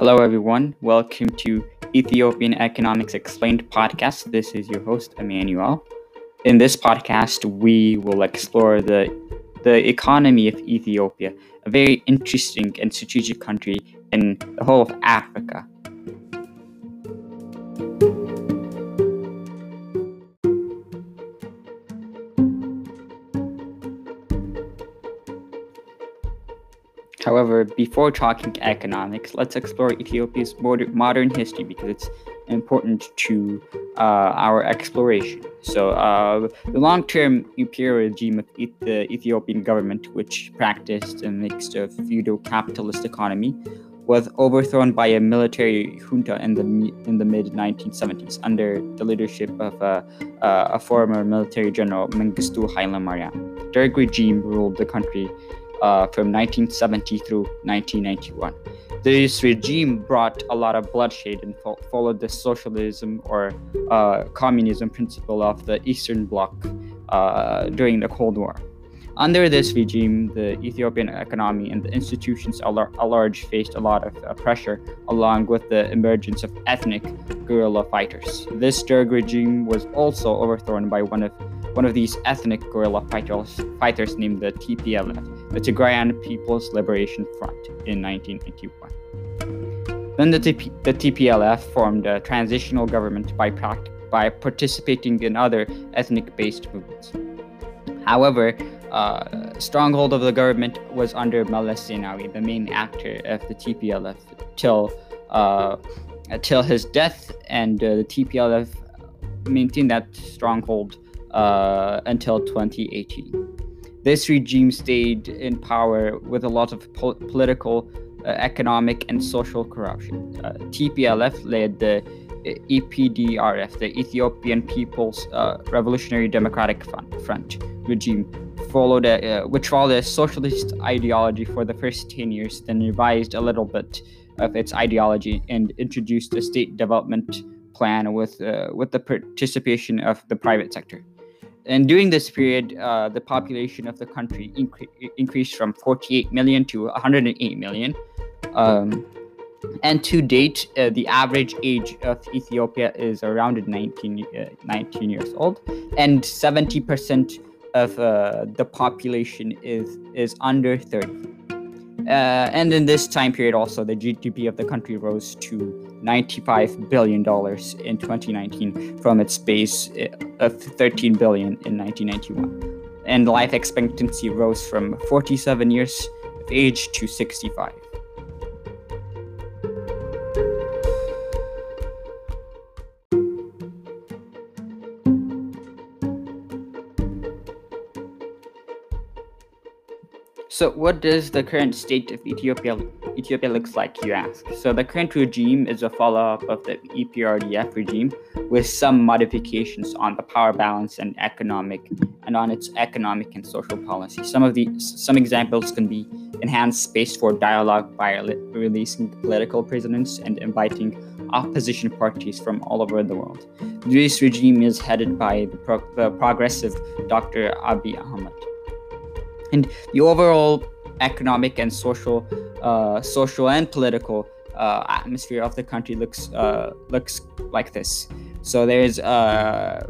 Hello, everyone. Welcome to Ethiopian Economics Explained podcast. This is your host, Emmanuel. In this podcast, we will explore the the economy of Ethiopia, a very interesting and strategic country in the whole of Africa. Before talking economics, let's explore Ethiopia's modern history because it's important to uh, our exploration. So, uh, the long term imperial regime of the Ethiopian government, which practiced a mix of feudal capitalist economy, was overthrown by a military junta in the in the mid 1970s under the leadership of uh, uh, a former military general Mengistu Haile Mariam. Derg regime ruled the country from 1970 through 1991. This regime brought a lot of bloodshed and fo- followed the socialism or uh, communism principle of the Eastern Bloc uh, during the Cold War. Under this regime, the Ethiopian economy and the institutions at large faced a lot of uh, pressure, along with the emergence of ethnic guerrilla fighters. This Derg regime was also overthrown by one of one of these ethnic guerrilla fighters, fighters named the TPLF, the Tigrayan People's Liberation Front, in 1991. Then the, TP, the TPLF formed a transitional government by, by participating in other ethnic based movements. However, uh, stronghold of the government was under Meles Zenawi, the main actor of the TPLF, till uh, till his death, and uh, the TPLF maintained that stronghold uh, until 2018. This regime stayed in power with a lot of po- political, uh, economic, and social corruption. Uh, TPLF led the EPRDF, the Ethiopian People's uh, Revolutionary Democratic Front, Front regime, followed a, uh, which followed a socialist ideology for the first 10 years, then revised a little bit of its ideology and introduced a state development plan with, uh, with the participation of the private sector. And during this period, uh, the population of the country incre- increased from 48 million to 108 million. Um, and to date, uh, the average age of Ethiopia is around 19, uh, 19 years old, and 70% of uh, the population is is under 30. Uh, and in this time period, also the GDP of the country rose to 95 billion dollars in 2019 from its base uh, of 13 billion in 1991, and life expectancy rose from 47 years of age to 65. So, what does the current state of Ethiopia Ethiopia looks like, you ask? So, the current regime is a follow-up of the EPRDF regime, with some modifications on the power balance and economic and on its economic and social policy. Some of the some examples can be enhanced space for dialogue by releasing political prisoners and inviting opposition parties from all over the world. This regime is headed by the, pro- the progressive Dr. Abiy Ahmed and the overall economic and social, uh, social and political uh, atmosphere of the country looks uh, looks like this. So there's uh,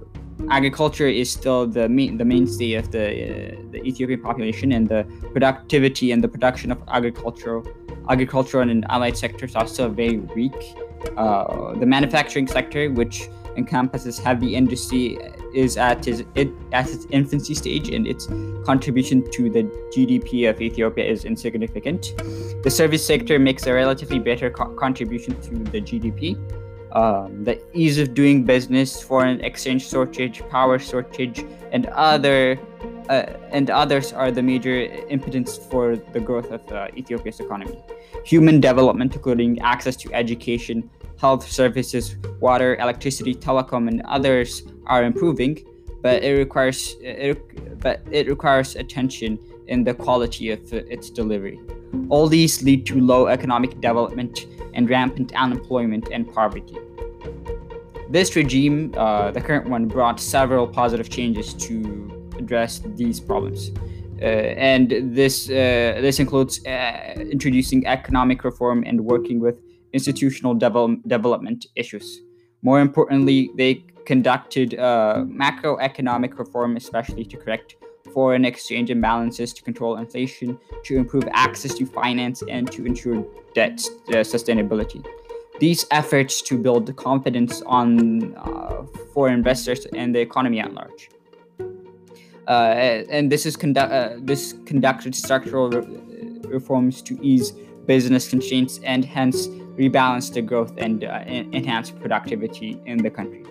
agriculture is still the main the mainstay of the uh, the Ethiopian population, and the productivity and the production of agricultural agricultural and allied sectors are still very weak. Uh, the manufacturing sector, which encompasses heavy industry is at its, it, at its infancy stage and its contribution to the GDP of Ethiopia is insignificant. The service sector makes a relatively better co- contribution to the GDP. Um, the ease of doing business, foreign exchange shortage, power shortage, and other uh, and others are the major impediments for the growth of uh, Ethiopia's economy. Human development, including access to education, health services, water, electricity, telecom, and others are improving, but it requires it, but it requires attention in the quality of its delivery. All these lead to low economic development and rampant unemployment and poverty. This regime, uh, the current one, brought several positive changes to address these problems. Uh, and this uh, this includes uh, introducing economic reform and working with institutional devel- development issues. More importantly, they conducted uh, macroeconomic reform, especially to correct foreign exchange imbalances, to control inflation, to improve access to finance, and to ensure debt uh, sustainability. These efforts to build confidence on uh, for investors and the economy at large. Uh, and this is conduct uh, this conducted structural re- reforms to ease business constraints and hence rebalance the growth and uh, enhance productivity in the country.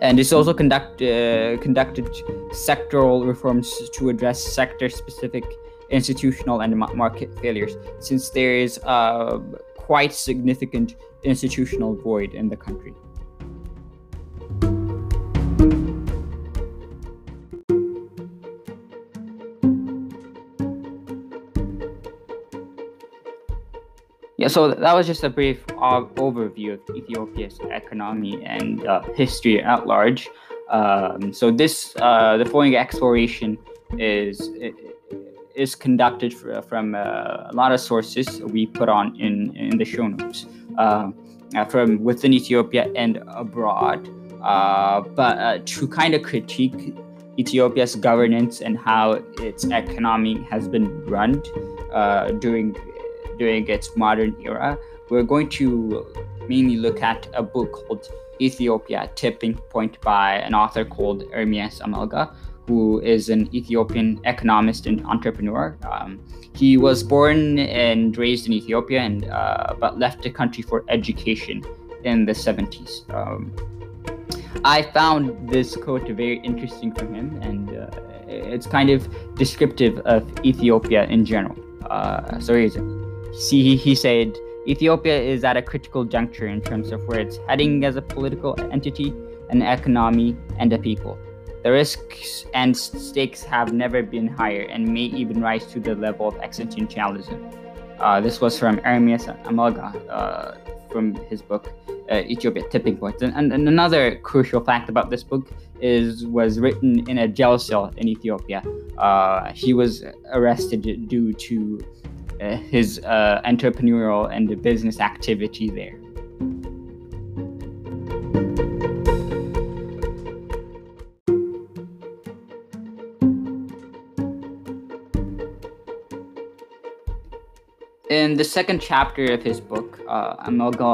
And it's also conduct, uh, conducted sectoral reforms to address sector specific institutional and market failures, since there is a quite significant institutional void in the country. Yeah, so that was just a brief uh, overview of Ethiopia's economy and uh, history at large. Um, so this uh, the foreign exploration is is conducted from uh, a lot of sources we put on in in the show notes uh, uh, from within Ethiopia and abroad. but to kind of critique Ethiopia's governance and how its economy has been run during during its modern era, we're going to mainly look at a book called Ethiopia Tipping Point by an author called Ermias Amelga, who is an Ethiopian economist and entrepreneur. Um, he was born and raised in Ethiopia, and uh, but left the country for education in the 70s. Um, I found this quote very interesting from him, and uh, it's kind of descriptive of Ethiopia in general. Uh, so here's it. See, he said Ethiopia is at a critical juncture in terms of where it's heading as a political entity, an economy, and a people. The risks and stakes have never been higher and may even rise to the level of existentialism. Uh, this was from Ermias Amelga uh, from his book uh, Ethiopia Tipping Points. And, and, and, another crucial fact about this book is was written in a jail cell in Ethiopia. Uh, he was arrested due to his uh, entrepreneurial and business activity there. In the second chapter of his book, uh,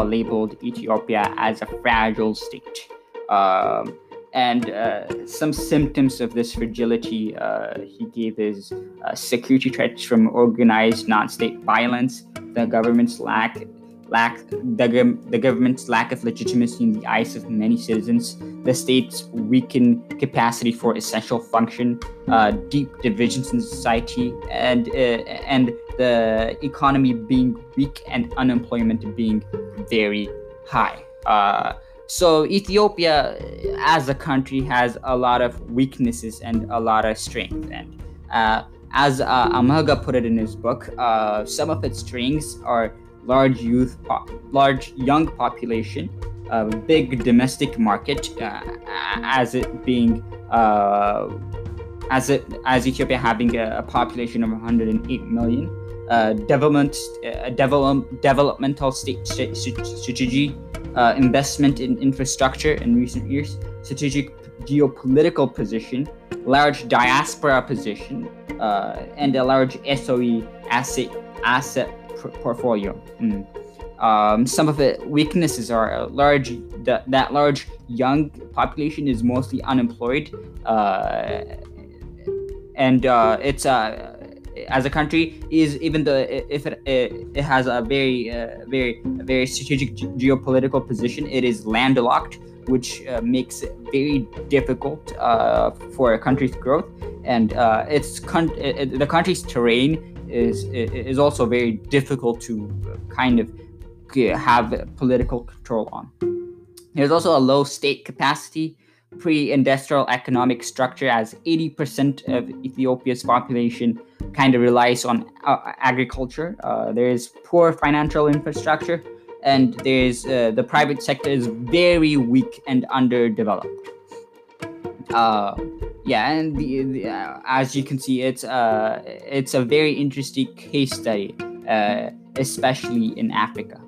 labeled Ethiopia as a fragile state. Uh, and uh, some symptoms of this fragility uh, he gave is uh, security threats from organized non-state violence, the government's lack lack the, the government's lack of legitimacy in the eyes of many citizens, the state's weakened capacity for essential function, uh, deep divisions in society, and uh, and the economy being weak and unemployment being very high. Uh, so Ethiopia, as a country, has a lot of weaknesses and a lot of strength. And uh, as uh, Amelga put it in his book, uh, some of its strengths are large youth, large young population, a big domestic market, uh, as it being uh, as it as Ethiopia having a, a population of 108 million. Uh, development, uh, develop, developmental state strategy, uh, investment in infrastructure in recent years, strategic geopolitical position, large diaspora position, uh, and a large SOE asset asset pr- portfolio. Mm. Um, some of the weaknesses are a large that, that large young population is mostly unemployed, uh, and uh, it's a uh, as a country is even though if it, it, has a very uh, very very strategic geopolitical position it is landlocked which uh, makes it very difficult uh, for a country's growth. And uh, its con- it, the country's terrain is is also very difficult to kind of have political control on. There's also a low state capacity pre-industrial economic structure as 80% of Ethiopia's population kind of relies on uh, agriculture. Uh, there is poor financial infrastructure, and there's uh, the private sector is very weak and underdeveloped. Uh, yeah, and the, the, uh, as you can see, it's uh, it's a very interesting case study, especially in Africa.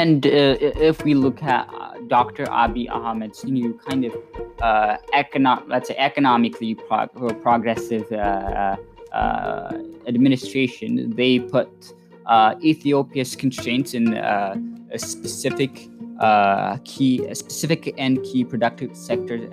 And uh, if we look at uh, Dr. Abiy Ahmed's new kind of uh, economic, let's say economically prog- progressive uh, uh, administration, they put uh, Ethiopia's constraints in a specific key, a specific and key productive sectors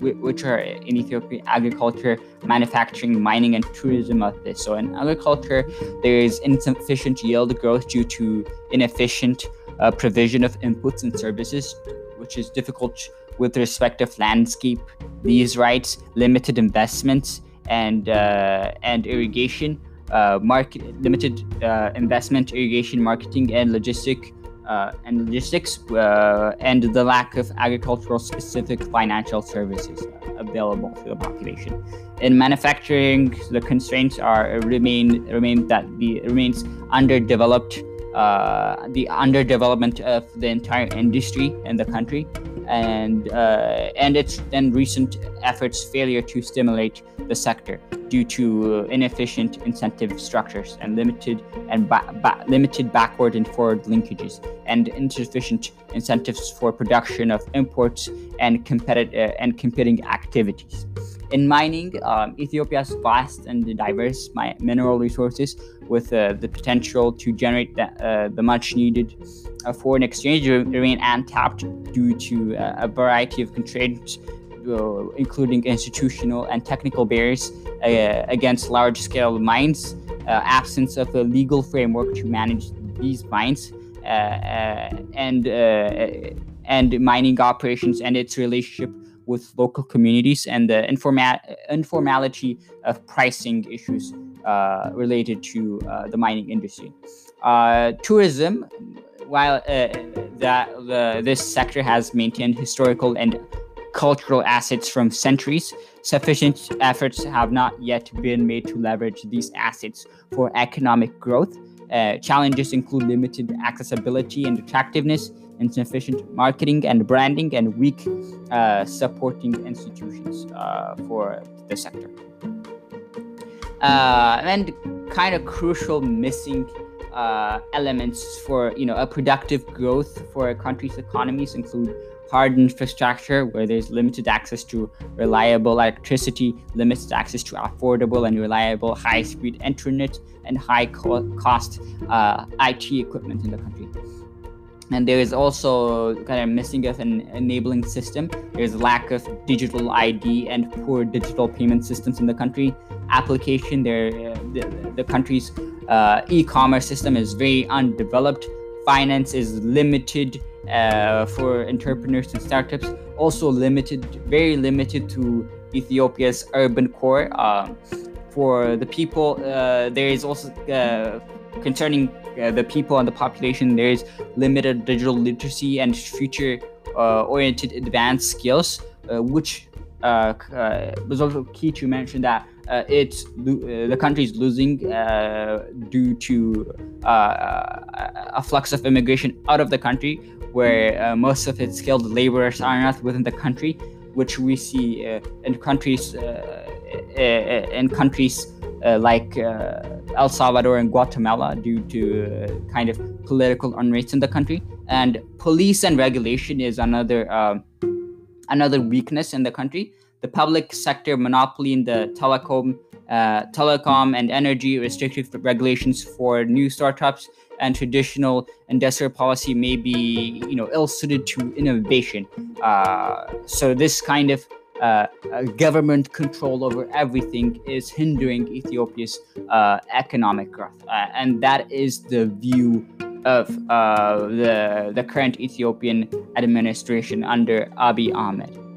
which are in Ethiopia agriculture, manufacturing, mining, and tourism of this. So in agriculture, there is insufficient yield growth due to inefficient uh, provision of inputs and services, which is difficult with respect of landscape, these rights, limited investments, and uh, and irrigation, uh, market limited uh, investment, irrigation, marketing, and logistic uh, and logistics, uh, and the lack of agricultural specific financial services available to the population. In manufacturing, the constraints are remain remain that the remains underdeveloped. Uh, the underdevelopment of the entire industry in the country, and uh, and its then recent efforts failure to stimulate the sector due to inefficient incentive structures and limited and ba- ba- limited backward and forward linkages and insufficient incentives for production of imports and competitive uh, and competing activities. In mining, um, Ethiopia's vast and diverse mi- mineral resources with uh, the potential to generate the, uh, the much needed uh, foreign exchange remain untapped due to uh, a variety of constraints uh, including institutional and technical barriers uh, against large scale mines, absence of a legal framework to manage these mines, and, and mining operations and its relationship with local communities, and the informa- informality of pricing issues uh, related to uh, the mining industry. Uh, tourism, while that the, this sector has maintained historical and cultural assets from centuries, sufficient efforts have not yet been made to leverage these assets for economic growth. Uh, challenges include limited accessibility and attractiveness, insufficient marketing and branding, and weak uh, supporting institutions uh, for the sector. Uh, and kind of crucial missing uh, elements for you know a productive growth for a country's economies include hard infrastructure where there's limited access to reliable electricity, limited access to affordable and reliable high speed internet, and high co- cost uh, IT equipment in the country. And there is also kind of missing of an enabling system. There's lack of digital ID and poor digital payment systems in the country. Application, there, uh, the, the country's uh, e-commerce system is very undeveloped. Finance is limited uh, for entrepreneurs and startups. Also limited, very limited to Ethiopia's urban core. Um, for the people, uh, there is also uh, concerning uh, the people and the population. There is limited digital literacy and future-oriented advanced skills, which was also key to mention that uh, it's uh, the country is losing uh, due to a flux of immigration out of the country, where uh, most of its skilled laborers are not within the country, which we see uh, in countries uh, uh in countries uh, like uh, El Salvador and Guatemala due to kind of political unrest in the country. And police and regulation is another um, another weakness in the country. The public sector monopoly in the telecom, telecom and energy restrictive regulations for new startups and traditional industrial policy may be you know ill suited to innovation. Uh, so this kind of uh, uh, government control over everything is hindering Ethiopia's uh, economic growth, uh, and that is the view of the the current Ethiopian administration under Abiy Ahmed.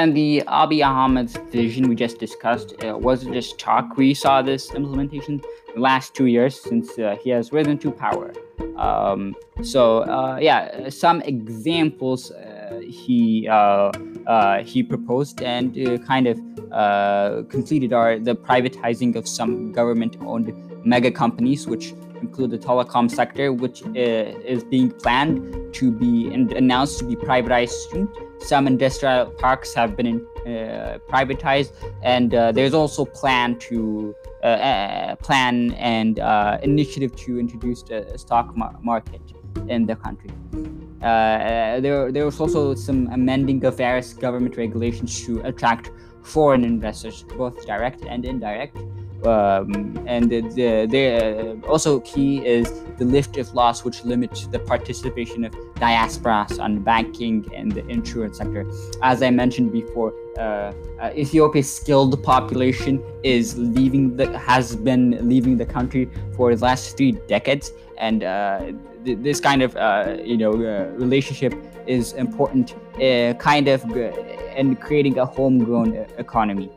And the Abiy Ahmed's vision we just discussed uh, wasn't just talk. We saw this implementation the last two years since uh, he has risen to power. Um, so uh, yeah, some examples uh, he uh, he proposed and kind of completed are the privatizing of some government-owned mega companies, which include the telecom sector, which is being planned to be and announced to be privatized soon some industrial parks have been uh, privatized, and uh, there's also plan to uh, uh, plan and initiative to introduce the stock market in the country. there, there was also some amending of various government regulations to attract foreign investors, both direct and indirect. Um, and the, the, the, also key is the lift of laws which limit the participation of diasporas on banking and the insurance sector. As I mentioned before, uh, uh, Ethiopia's skilled population is leaving the has been leaving the country for the last three decades, and uh, th- this kind of uh, you know uh, relationship is important, uh, kind of in creating a homegrown economy.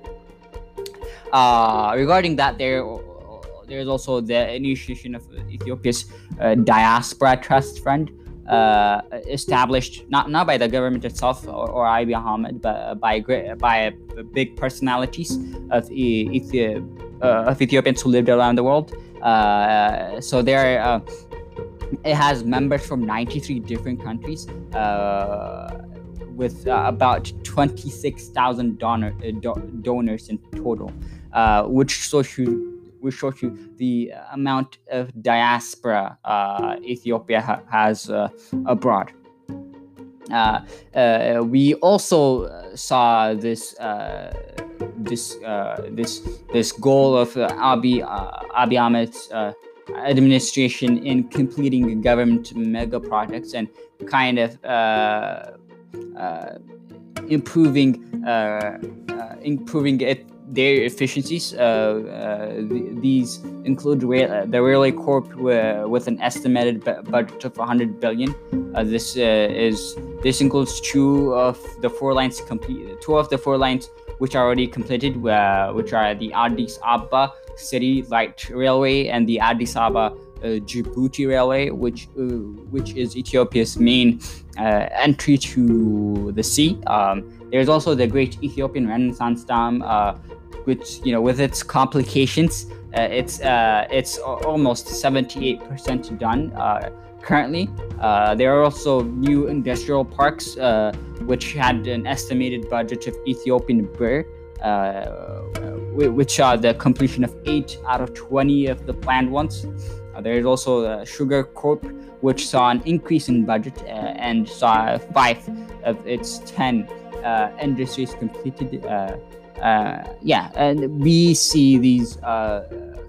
Uh, regarding that, there there's also the initiation of Ethiopia's uh, diaspora trust fund, uh, established not not by the government itself or, or Abiy Ahmed, but by by big personalities of Ethi- uh, of Ethiopians who lived around the world. Uh, so there. Uh, it has members from 93 different countries with about 26,000 donor, do- donors in total uh, which shows you which shows you the amount of diaspora uh, Ethiopia ha- has uh, abroad. Uh, uh, we also saw this this this this goal of Abiy Abiy Ahmed's administration in completing government mega projects and kind of improving uh, uh, improving it their efficiencies. Uh, uh, th- these include rail- the Railway Corp uh, with an estimated b- budget of 100 billion. this is this includes two of the four lines complete, two of the four lines which are already completed, which are the Addis Ababa City Light Railway and the Addis Ababa uh, Djibouti Railway, which uh, which is Ethiopia's main uh, entry to the sea. Um, there's also the Great Ethiopian Renaissance Dam, which you know with its complications uh, it's uh, it's almost 78% done uh, currently. Uh, there are also new industrial parks uh, which had an estimated budget of ethiopian birr uh, which are the completion of 8 out of 20 of the planned ones. There is also sugar corp which saw an increase in budget and saw 5 of its 10 industries completed yeah, and we see these uh,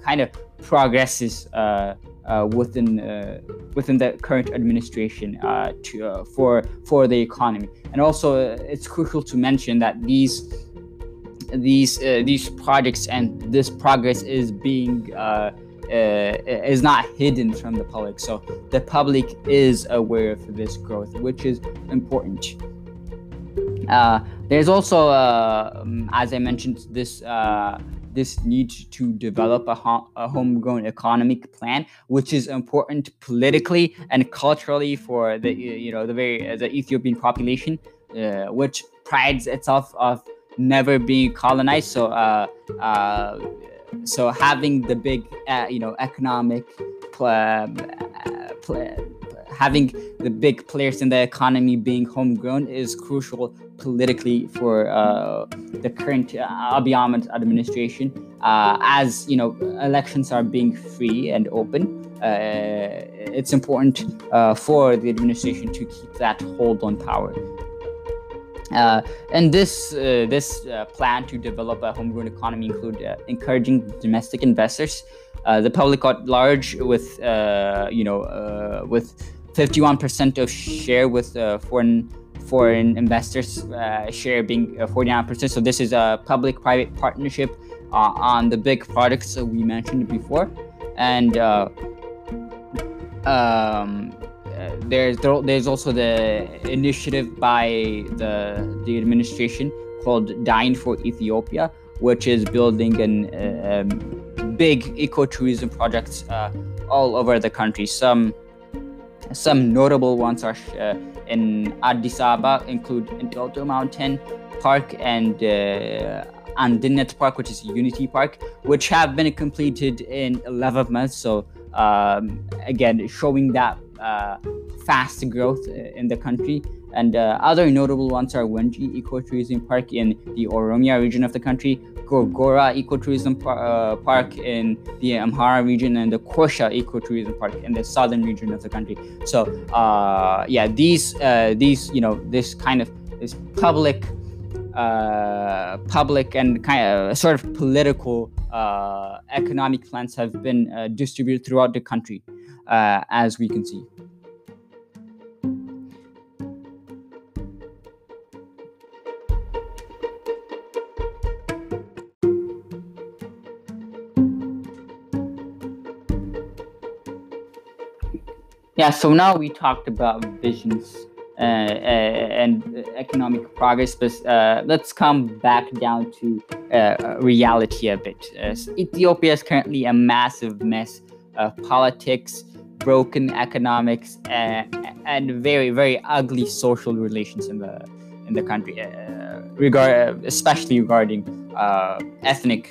kind of progresses uh, uh within uh, within the current administration uh, to, for for the economy, and also it's crucial to mention that these these these projects and this progress is being is not hidden from the public. So the public is aware of this growth, which is important. There's also, uh, um, as I mentioned, this uh, this need to develop a, a, homegrown economic plan, which is important politically and culturally for the you know the very the Ethiopian population, uh, which prides itself of never being colonized. So uh, uh, so having the big uh, you know economic pl- pl- having the big players in the economy being homegrown is crucial politically for uh, the current uh, Abiy Ahmed administration. Uh, as you know, elections are being free and open. Uh, it's important uh, for the administration to keep that hold on power. Uh, and this uh, this uh, plan to develop a homegrown economy include uh, encouraging domestic investors, the public at large, with you know with 51% of share with foreign foreign investors uh, share being 49%. Uh, so this is a public-private partnership uh, on the big products we mentioned before, and uh, um, there's there's also the initiative by the the administration called Dine for Ethiopia, which is building an um, big ecotourism projects uh, all over the country. Some some notable ones are uh, in Addis Ababa include Entoto Mountain Park and uh, Andinet Park, which is Unity Park, which have been completed in 11 months. So um, again, showing that uh, fast growth in the country. And uh, other notable ones are Wenchi Ecotourism Park in the Oromia region of the country, Gorgora Ecotourism Par- uh, Park in the Amhara region, and the Koysha Ecotourism Park in the southern region of the country. So, uh, yeah, these uh, these you know this kind of this public uh, public and kind of sort of political uh, economic plans have been uh, distributed throughout the country, uh, as we can see. Yeah, so now we talked about visions uh, uh, and economic progress, but uh, let's come back down to uh, reality a bit. Uh, Ethiopia is currently a massive mess of politics, broken economics, and, and very, very ugly social relations in the in the country, uh, regard especially regarding ethnic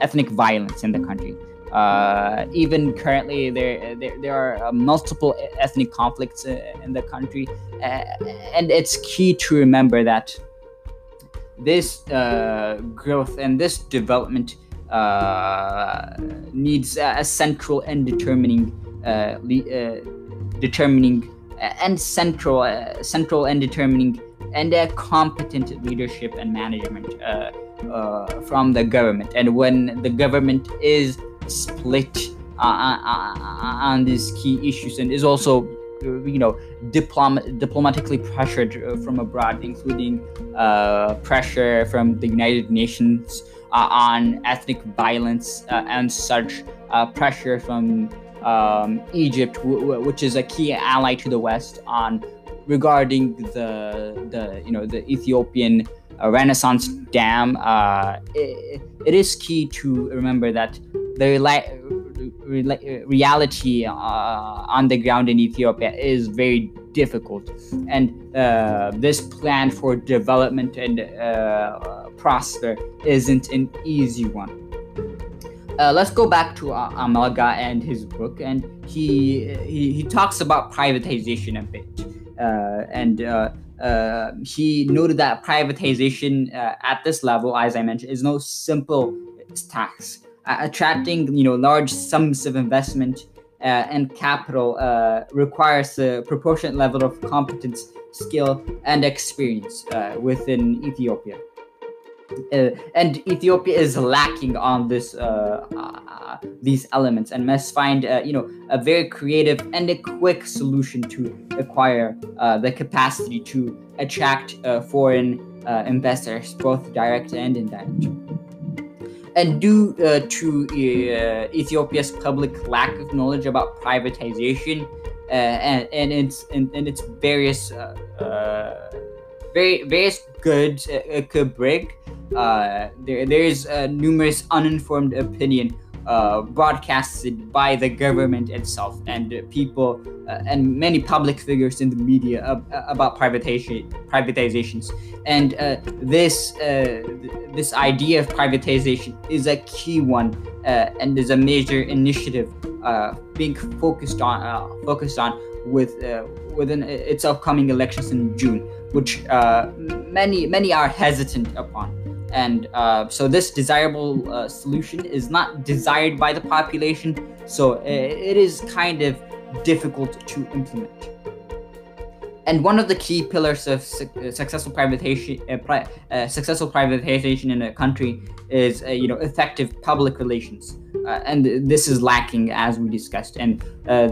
ethnic violence in the country. Uh, even currently, there there, there are uh, multiple ethnic conflicts uh, in the country, uh, and it's key to remember that this uh, growth and this development uh, needs a central and determining determining and central central and determining and a competent leadership and management from the government. And when the government is split uh, uh, uh, on these key issues. And is also you know diplom- diplomatically pressured from abroad including uh, pressure from the united nations uh, on ethnic violence uh, and such pressure from um, egypt w- which is a key ally to the west on regarding the the you know the ethiopian renaissance dam. It, it is key to remember that the re- reality uh, on the ground in Ethiopia is very difficult, and uh, this plan for development and uh, prosper isn't an easy one. Uh, let's go back to uh, Amelga and his book, and he he, he talks about privatization a bit, uh, and uh, he noted that privatization uh, at this level, as I mentioned, is no simple task attracting you know large sums of investment uh, and capital uh, requires a proportionate level of competence, skill, and experience uh, within Ethiopia. Uh, and Ethiopia is lacking on this uh, these elements and must find you know a very creative and a quick solution to acquire the capacity to attract foreign investors, both direct and indirect and due uh, to uh, Ethiopia's public lack of knowledge about privatization uh, and, and its and, and its various uh, uh, very various goods it could break, uh, there there is numerous uninformed opinion uh, broadcasted by the government itself and people uh, and many public figures in the media ab- about privatization privatizations. And uh, this uh, this idea of privatization is a key one uh, and is a major initiative uh, being focused on focused on with within its upcoming elections in June which many many are hesitant upon and uh, so this desirable uh, solution is not desired by the population so uh, it is kind of difficult to implement. And one of the key pillars of su- uh, successful privatization uh, pri- uh, successful privatization in a country is you know effective public relations. And this is lacking as we discussed. And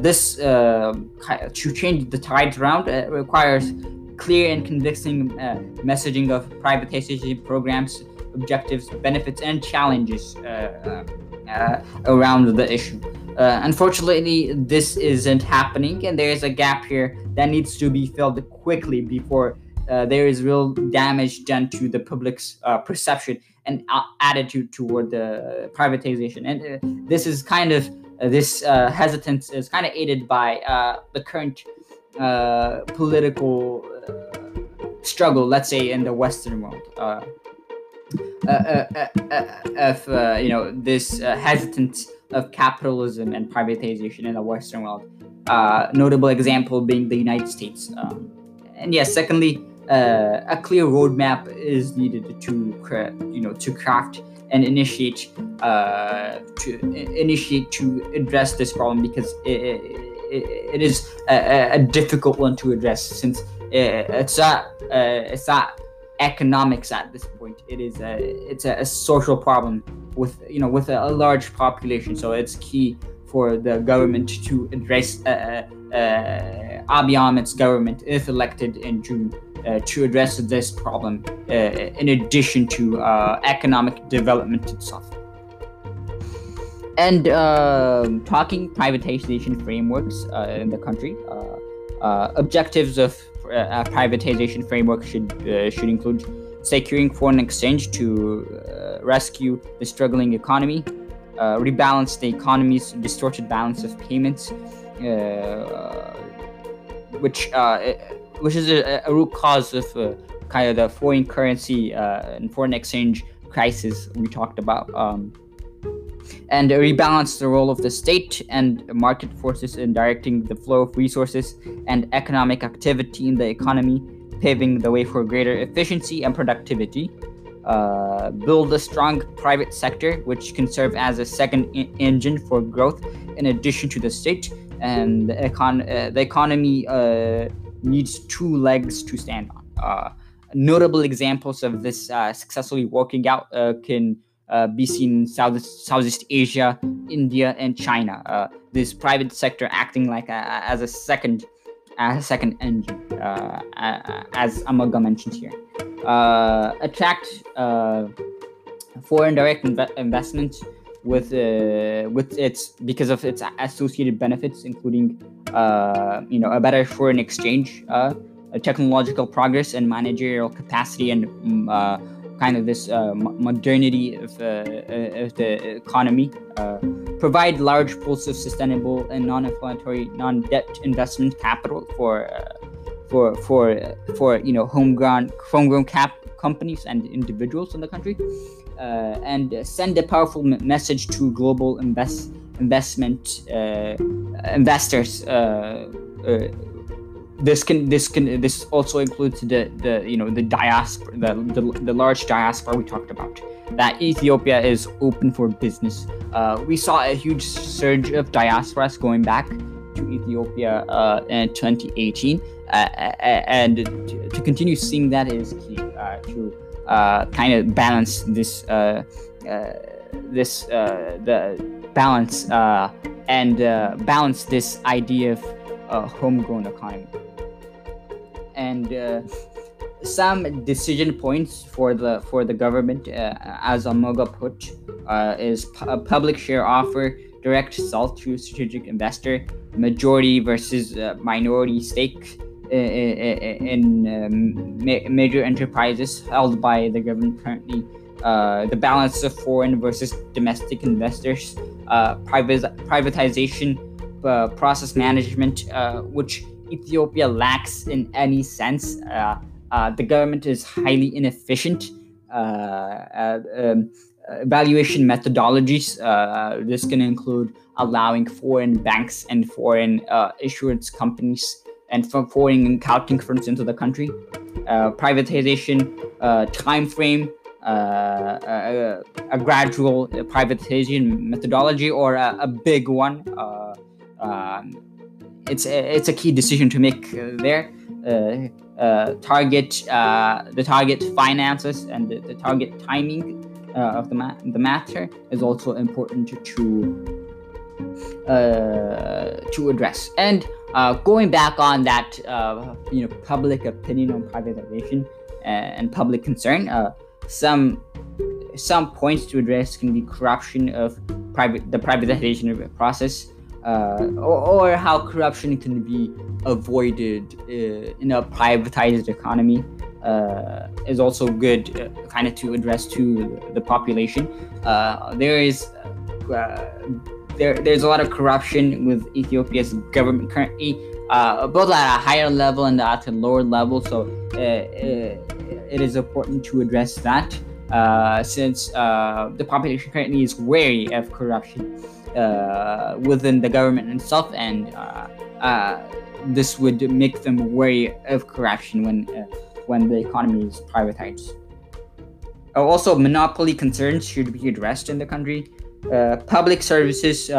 this to change the tides around requires clear and convincing uh, messaging of privatization programs objectives, benefits, and challenges uh, uh, uh, around the issue. unfortunately, this isn't happening, and there is a gap here that needs to be filled quickly before uh, there is real damage done to the public's uh, perception and uh, attitude toward the privatization. And this is kind of this hesitance is kind of aided by the current political struggle, let's say, in the Western world. Uh, uh, uh, of you know this hesitance of capitalism and privatization in the Western world. notable example being the United States. Um, and yes, secondly, uh, a clear roadmap is needed to you know to craft and initiate uh, to initiate to address this problem because it, it, it is a, a, difficult one to address since it's not uh, it's not economics at this point. It is a it's a, a social problem with you know with a, a, large population. So it's key for the government to address uh, uh, uh Abiy Ahmed's government, if elected in June, uh, to address this problem. Uh, in addition to uh, economic development itself. And talking privatization frameworks in the country, objectives of a privatization framework should should include securing foreign exchange to uh, rescue the struggling economy, uh, rebalance the economy's distorted balance of payments, uh, which uh, which is a, a, root cause of uh, kind of the foreign currency uh, and foreign exchange crisis we talked about. Um, and rebalance the role of the state and market forces in directing the flow of resources and economic activity in the economy paving the way for greater efficiency and productivity. Uh, build a strong private sector, which can serve as a second I- engine for growth in addition to the state. And the, econ- uh, the economy uh, needs two legs to stand on. Uh, notable examples of this uh, successfully working out uh, can be seen in South- Southeast Asia, India, and China. this private sector acting like a, as a second a second engine, uh, as Amelga mentioned here. Uh, attract uh, foreign direct inv- investment with uh, with its because of its associated benefits, including uh, you know a better foreign exchange, uh, technological progress, and managerial capacity, and um, kind of this uh, modernity of, uh, uh, of, the economy, uh, provide large pools of sustainable and non-inflammatory, non-debt investment capital for uh, for for for you know homegrown homegrown cap companies and individuals in the country, uh, and send a powerful message to global invest investment investors this can this can this also includes the the you know the diaspora the, the, the large diaspora we talked about. That ethiopia is open for business. Uh, we saw a huge surge of diasporas going back to ethiopia uh, in 2018 uh, and to, to, continue seeing that is key uh, to uh, kind of balance this uh, this the balance and balance this idea of a homegrown economy and uh, some decision points for the for the government, uh, as Amelga put, uh, is a public share offer, direct sell to strategic investor, majority versus uh, minority stake in, um, ma- major enterprises held by the government currently. Uh, the balance of foreign versus domestic investors, uh, privatization, process management, which Ethiopia lacks in any sense. Uh, uh, the government is highly inefficient. Uh, um, evaluation methodologies. this can include allowing foreign banks and foreign insurance companies and foreign accounting firms into the country. privatization time frame. Uh, a, a, gradual privatization methodology or a, a big one. Uh, um, it's a, it's a key decision to make uh, there. Uh, uh, target uh, the target finances and the, the target timing uh, of the ma- the matter is also important to to uh, address. And going back on that, you know, public opinion on privatization and public concern, some some points to address can be corruption of private the privatization process uh, or, or, how corruption can be avoided uh, in a privatized economy uh, is also good uh, kind of to address to the population. Uh, there is uh, there, there's a lot of corruption with Ethiopia's government currently, both at a higher level and at a lower level. So it is important to address that since the population currently is wary of corruption uh, within the government itself and uh, uh, this would make them wary of corruption when uh, when the economy is privatized. Also, monopoly concerns should be addressed in the country. Public services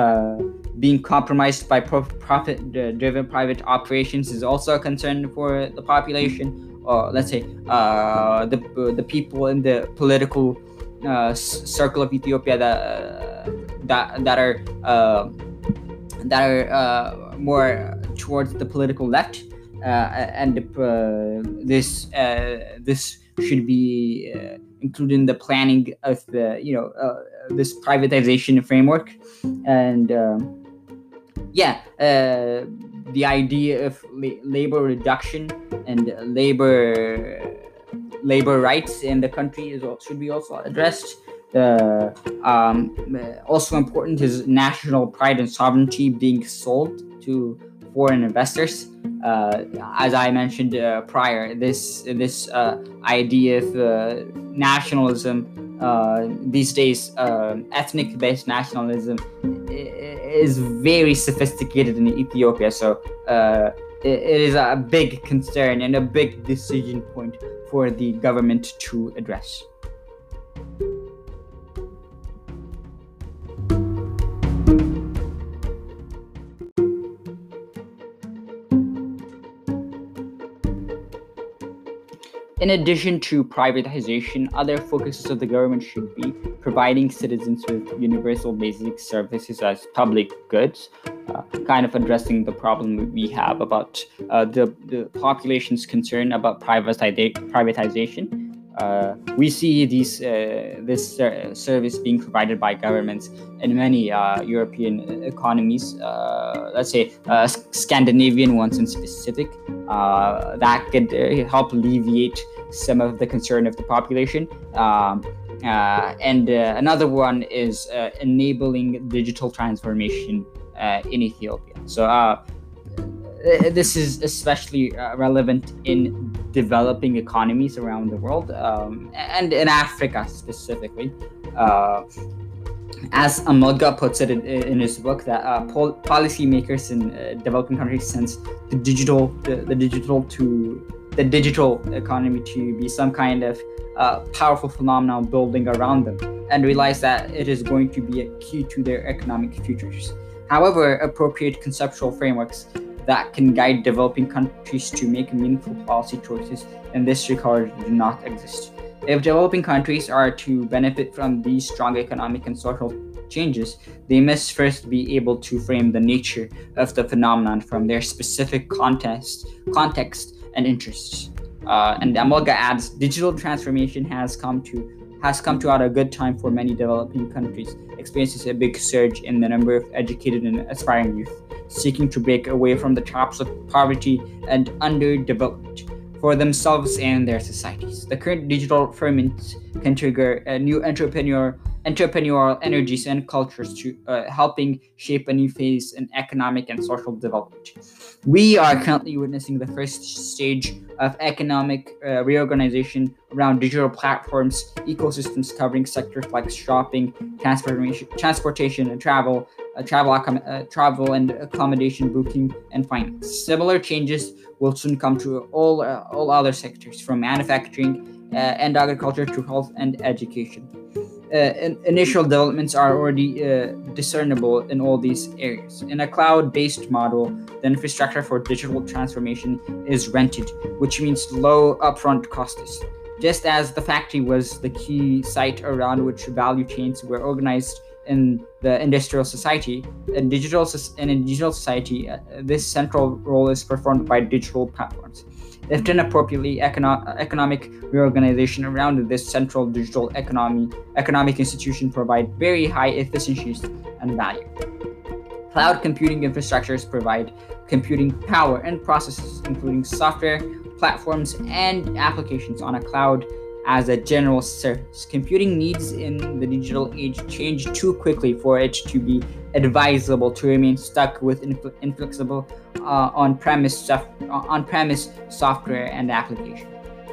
being compromised by profit-driven private operations is also a concern for the population. Or let's say uh, the the people in the political uh, circle of Ethiopia that that that are that are more towards the political left, and this this should be included in the planning of the you know uh, this privatization framework. And um, yeah uh, the idea of la- labor reduction and labor labor rights in the country is should be also addressed um, also important is national pride and sovereignty being sold to foreign investors. Uh, as I mentioned uh, prior, this this uh, idea of uh, nationalism uh, these days, ethnic-based nationalism, is very sophisticated in Ethiopia. So it, is a big concern and a big decision point for the government to address. In addition to privatization, other focuses of the government should be providing citizens with universal basic services as public goods, uh, kind of addressing the problem we have about uh, the, the population's concern about privatization. Uh, we see these uh, this service being provided by governments in many uh, European economies. Uh, let's say uh, Scandinavian ones in specific. Uh, that could help alleviate some of the concern of the population. Um, and another one is enabling digital transformation in Ethiopia. So uh, this is especially uh, relevant in developing economies around the world um, and in Africa specifically. Uh, as Amelga puts it in, in his book, that uh, pol- policymakers in uh, developing countries sense the digital, the, the, digital to the digital economy to be some kind of uh, powerful phenomenon building around them, and realize that it is going to be a key to their economic futures. However, appropriate conceptual frameworks that can guide developing countries to make meaningful policy choices in this regard do not exist. If developing countries are to benefit from these strong economic and social changes, they must first be able to frame the nature of the phenomenon from their specific context, context and interests. Uh, and Amelga adds, digital transformation has come to has come to at a good time for many developing countries, experiences a big surge in the number of educated and aspiring youth seeking to break away from the traps of poverty and underdevelopment for themselves and their societies. The current digital ferment can trigger a new entrepreneur entrepreneurial energies and cultures to uh, helping shape a new phase in economic and social development. We are currently witnessing the first stage of economic uh, reorganization around digital platforms, ecosystems covering sectors like shopping, transportation, transportation and travel, uh, travel, uh, travel and accommodation booking, and finance. Similar changes will soon come to all uh, all other sectors, from manufacturing uh, and agriculture to health and education. Uh, initial developments are already uh, discernible in all these areas. In a cloud-based model, the infrastructure for digital transformation is rented, which means low upfront costs. Just as the factory was the key site around which value chains were organized in the industrial society. In digital in a digital society, uh, this central role is performed by digital platforms. If done appropriately, econo- economic reorganization around this central digital economy economic institution provide very high efficiencies and value. Cloud computing infrastructures provide computing power and processes, including software, platforms, and applications on a cloud as a general service. Computing needs in the digital age change too quickly for it to be advisable to remain stuck with infl- inflexible uh, on-premise sof- on-premise software and application.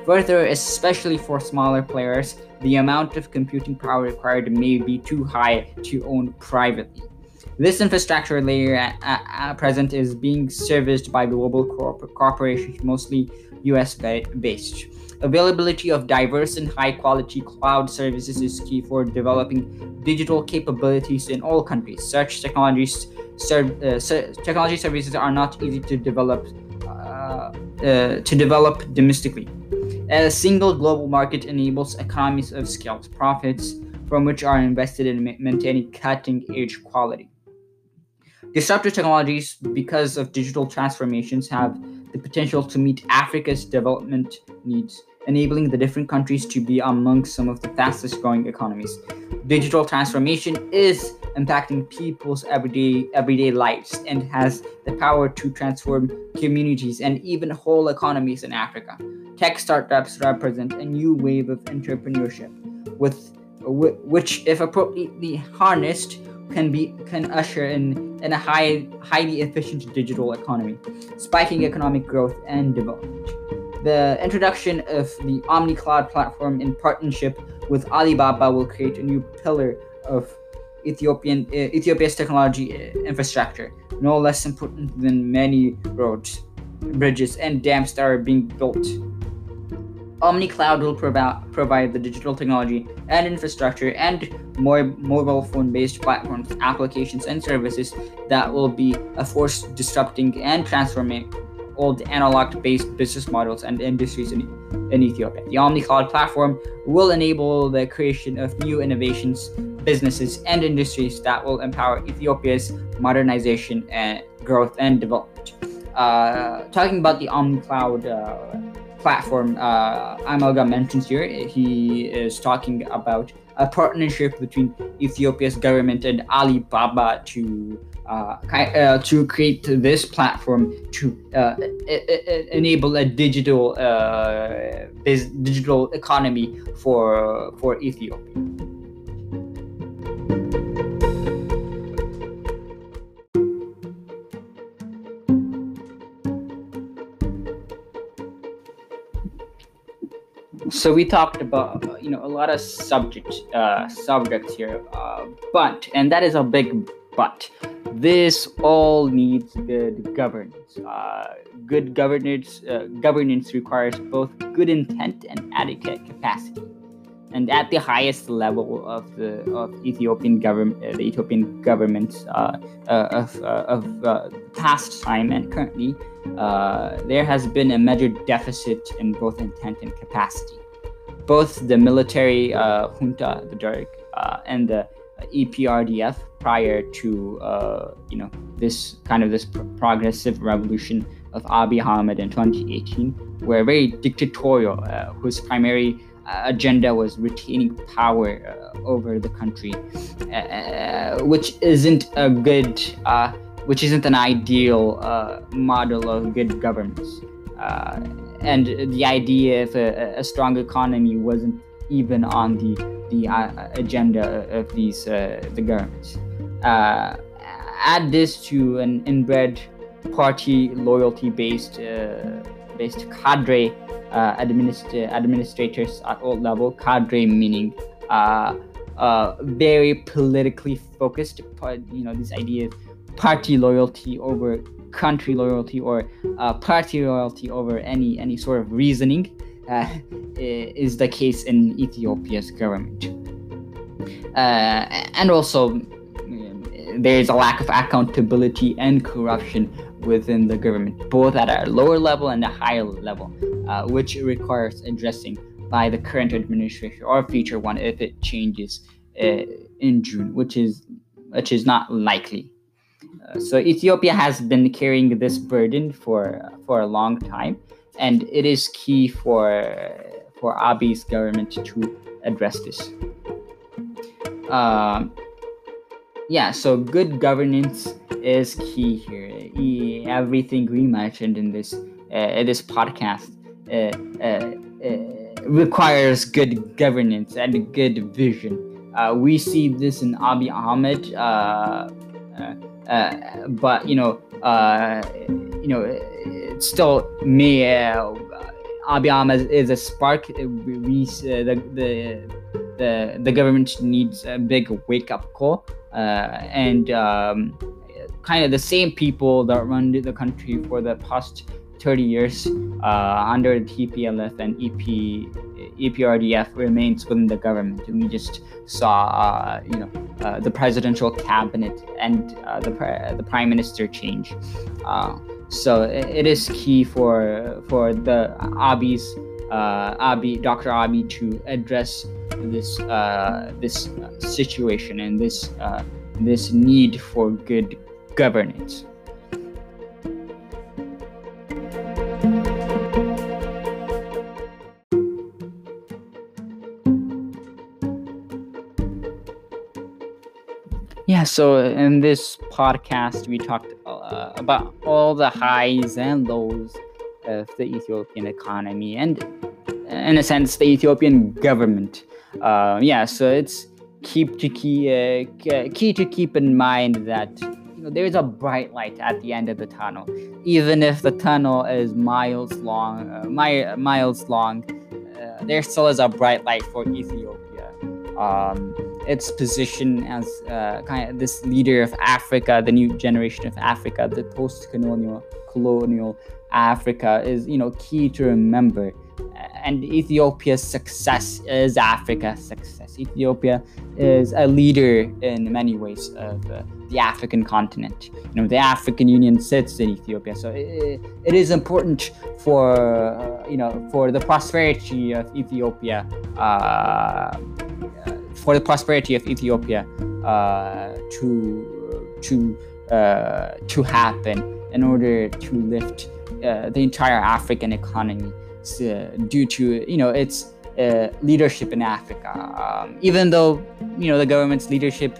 Further, especially for smaller players, the amount of computing power required may be too high to own privately. This infrastructure layer at, at, present is being serviced by global corp- corporations, mostly US based. Availability of diverse and high quality cloud services is key for developing digital capabilities in all countries. Such technologies uh, technology services are not easy to develop uh, uh, to develop domestically. A single global market enables economies of scale, profits from which are invested in maintaining cutting edge quality. Disruptive technologies, because of digital transformations, have the potential to meet Africa's development needs, enabling the different countries to be among some of the fastest growing economies. Digital transformation is impacting people's everyday everyday lives and has the power to transform communities and even whole economies in Africa. Tech startups represent a new wave of entrepreneurship with which if appropriately harnessed can be can usher in, in a high, highly efficient digital economy, spiking economic growth and development. The introduction of the Omni Cloud platform in partnership with Alibaba will create a new pillar of Ethiopian uh, Ethiopia's technology uh, infrastructure, no less important than many roads, bridges, and dams that are being built. OmniCloud will provi- provide the digital technology and infrastructure and more mobile phone based platforms, applications, and services that will be a force disrupting and transforming old analog based business models and industries in, in Ethiopia. The OmniCloud platform will enable the creation of new innovations, businesses, and industries that will empower Ethiopia's modernization and growth and development. Uh, talking about the OmniCloud. Uh, platform uh, Amelga mentions here. He is talking about a partnership between Ethiopia's government and Alibaba to to create this platform to uh, enable a digital uh, digital economy for for Ethiopia. so we talked about you know a lot of subject uh, subjects here uh, but and that is a big but this all needs good governance. Uh, good governance uh, governance requires both good intent and adequate capacity. And at the highest level of the of Ethiopian government, uh, the Ethiopian government uh, of, of past time and currently, there has been a major deficit in both intent and capacity. Both the military uh, junta, the uh, and the EPRDF prior to uh, you know this kind of this pr- progressive revolution of Abiy Ahmed in 2018 were very dictatorial, uh, whose primary uh, agenda was retaining power uh, over the country, which isn't a good, which isn't an ideal model of good governance. And the idea of a, a, strong economy wasn't even on the the uh, agenda of these uh, the governments. Uh, add this to an inbred party loyalty based based cadre administ- administrators at all level. Cadre meaning uh, very politically focused. You know this idea of party loyalty over country loyalty or uh, party loyalty over any any sort of reasoning uh, is the case in Ethiopia's government. Uh, and also, mm, there is a lack of accountability and corruption within the government, both at a lower level and a higher level, uh, which requires addressing by the current administration or future one if it changes uh, in June, which is which is not likely so Ethiopia has been carrying this burden for for a long time, and it is key for for Abiy's government to address this. Um, yeah, so good governance is key here. everything we mentioned in this uh, this podcast uh, uh, uh, requires good governance and good vision. Uh, we see this in Abiy Ahmed uh, but you know, you know, it still me. uh, Abiy is, is a spark. We, uh, the, the the the government needs a big wake up call and um, kind of the same people that run the country for the past 30 years uh, under TPLF and EP, EPRDF remains within the government. We just saw, uh, you know, uh, the presidential cabinet and uh, the the prime minister change. Uh, so it is key for for the Abiy's uh, Abiy, Dr. Abiy, to address this this situation and this this need for good governance. Yeah, so in this podcast, we talked uh, about all the highs and lows of the Ethiopian economy and, in a sense, the Ethiopian government. Uh, yeah, so it's keep to key uh, key to keep in mind that you know there is a bright light at the end of the tunnel, even if the tunnel is miles long, uh, mi- miles long. Uh, there still is a bright light for Ethiopia. Um, its position as uh, kind of this leader of Africa, the new generation of Africa, the post-colonial colonial Africa is you know key to remember. And Ethiopia's success is Africa's success. Ethiopia is a leader in many ways of uh, the African continent. You know, the African Union sits in Ethiopia, so it, it is important for uh, you know for the prosperity of Ethiopia. Uh, for the prosperity of Ethiopia uh, to to uh, to happen in order to lift uh, the entire African economy uh, due to you know its uh, leadership in Africa. Um, even though you know the government's leadership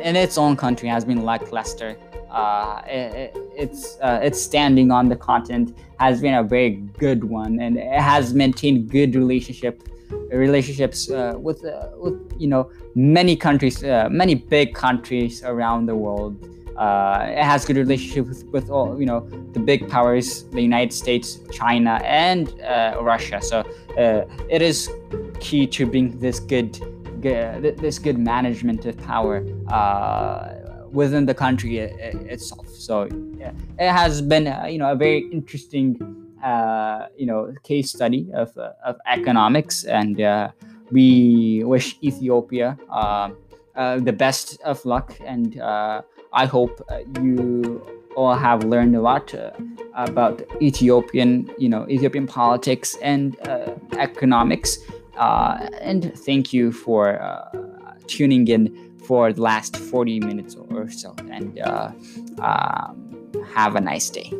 in its own country has been lackluster. Uh, it, it's its standing on the continent has been a very good one, and it has maintained good relationship relationships uh, with uh, with you know many countries, uh, many big countries around the world. Uh, it has good relationships with, with all you know the big powers, the United States, China, and uh, Russia. So uh, it is key to bring this good, this good management of power within the country itself. So yeah, it has been you know a very interesting uh, you know case study of, uh, of economics and uh, we wish ethiopia uh, uh, the best of luck and uh, i hope you all have learned a lot about ethiopian you know ethiopian politics and economics. And thank you for tuning in for the last 40 minutes or so. And um, have a nice day